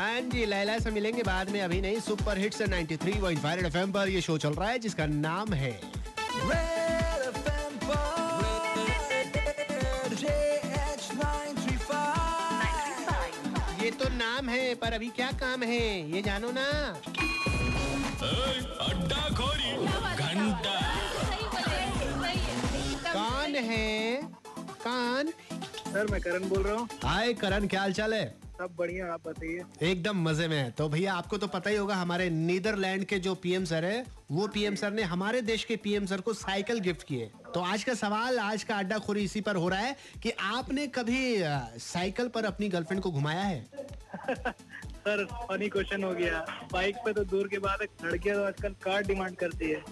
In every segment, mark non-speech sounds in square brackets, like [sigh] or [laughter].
हाँ जी लैला से मिलेंगे बाद में। अभी नहीं सुपर हिट्स 93.5 एफएम पर। ये शो चल रहा है जिसका नाम है Red FM पर। JH935 ये तो नाम है पर अभी क्या काम है ये जानो ना। अड्डा खोरी घंटा। कौन है? कौन? सर मैं करण बोल रहा हूँ। हाय करण क्या हाल चाल है? सब बढ़िया आप बताइए। एकदम मज़े में है। तो भैया आपको तो पता ही होगा हमारे नीदरलैंड के जो पीएम सर है वो पीएम सर ने हमारे देश के पीएम सर को साइकिल गिफ्ट किए। तो आज का सवाल आज का अड्डा खोरी इसी पर हो रहा है कि आपने कभी साइकिल पर अपनी गर्लफ्रेंड को घुमाया है? [laughs] सर फनी क्वेश्चन हो गया। बाइक पे तो दूर के बाद लड़कियाँ तो आजकल कार डिमांड करती है।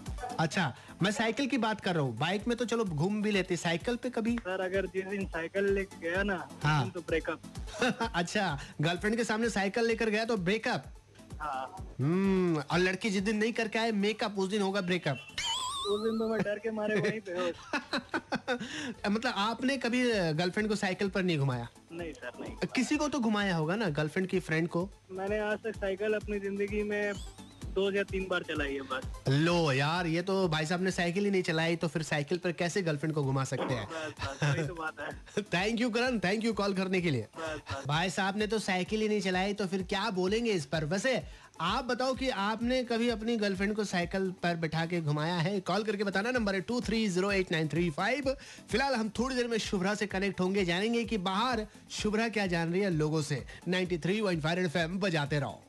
अच्छा मैं साइकिल की बात कर रहा हूँ। बाइक में तो चलो घूम भी लेते साइकिल पे कभी? सर अगर जिस दिन साइकिल लेके गया ना हाँ। तो ब्रेकअप [laughs] अच्छा गर्लफ्रेंड के सामने साइकिल लेकर गया तो ब्रेकअप हाँ। हम्म और लड़की जिस दिन नहीं करके आए मेकअप उस दिन होगा ब्रेकअप उस दिन तो मैं डर के मारे वहीं पे [laughs] [laughs] मतलब आपने कभी गर्लफ्रेंड को साइकिल पर नहीं घुमाया? नहीं सर नहीं किसी को तो घुमाया होगा ना गर्लफ्रेंड की फ्रेंड को? मैंने आज तक साइकिल अपनी ज़िंदगी में दो या तीन बार चलाई है बस। लो यार ये तो भाई साहब ने साइकिल ही नहीं चलाई तो फिर साइकिल पर कैसे गर्लफ्रेंड को घुमा सकते हैं? वही तो thank you [laughs] Karan thank you call करने के लिए। भाई साहब ने तो साइकिल ही नहीं चलाई तो फिर क्या बोलेंगे इस पर? वैसे आप बताओ कि आपने कभी अपनी गर्लफ्रेंड को साइकिल पर बैठा के घुमाया है? कॉल करके बताना नंबर है two three zero eight nine three five फ़िलहाल हम थोड़ी देर में शुभ्रा से कनेक्ट होंगे जानेंगे कि बाहर शुभ्रा क्या जान रही है लोगों से। 93.5 थ्री बजाते रहो।